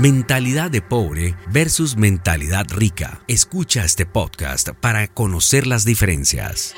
Mentalidad de pobre versus mentalidad rica. Escucha este podcast para conocer las diferencias.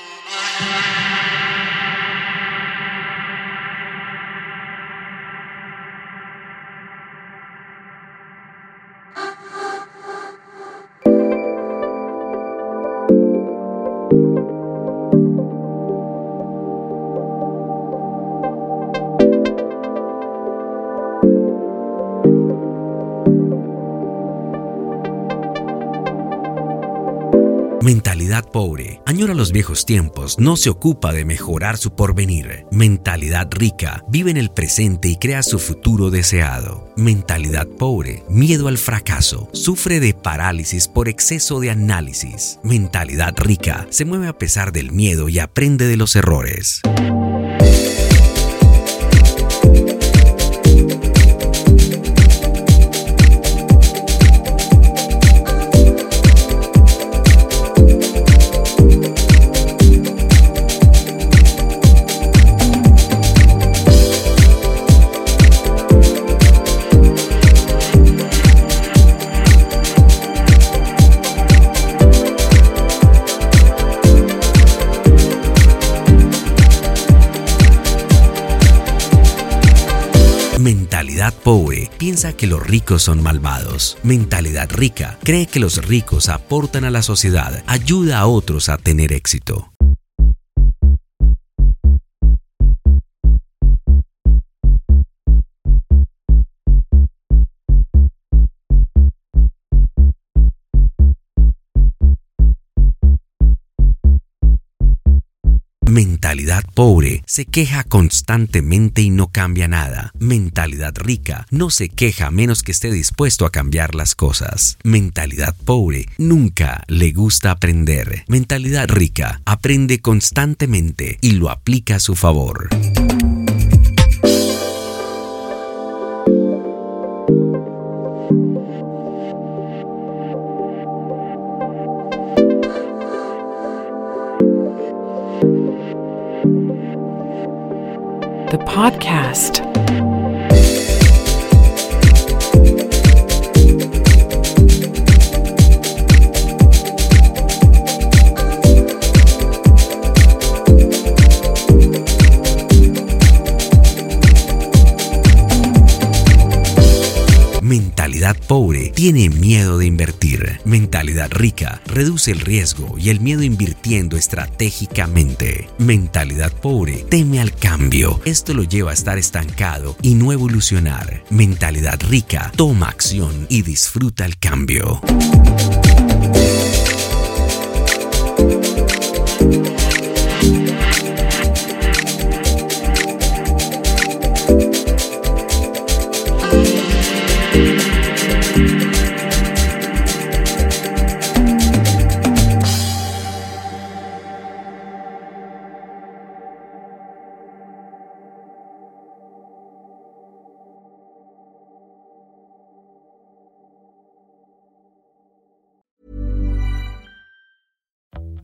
Mentalidad pobre. Añora los viejos tiempos, no se ocupa de mejorar su porvenir. Mentalidad rica. Vive en el presente y crea su futuro deseado. Mentalidad pobre. Miedo al fracaso. Sufre de parálisis por exceso de análisis. Mentalidad rica. Se mueve a pesar del miedo y aprende de los errores. Mentalidad pobre piensa que los ricos son malvados. Mentalidad rica cree que los ricos aportan a la sociedad, ayuda a otros a tener éxito. Mentalidad pobre se queja constantemente y no cambia nada. Mentalidad rica no se queja menos que esté dispuesto a cambiar las cosas. Mentalidad pobre nunca le gusta aprender. Mentalidad rica aprende constantemente y lo aplica a su favor. The podcast. Mentalidad pobre tiene miedo de invertir. Mentalidad rica reduce el riesgo y el miedo invirtiendo estratégicamente. Mentalidad pobre teme al cambio. Esto lo lleva a estar estancado y no evolucionar. Mentalidad rica toma acción y disfruta el cambio.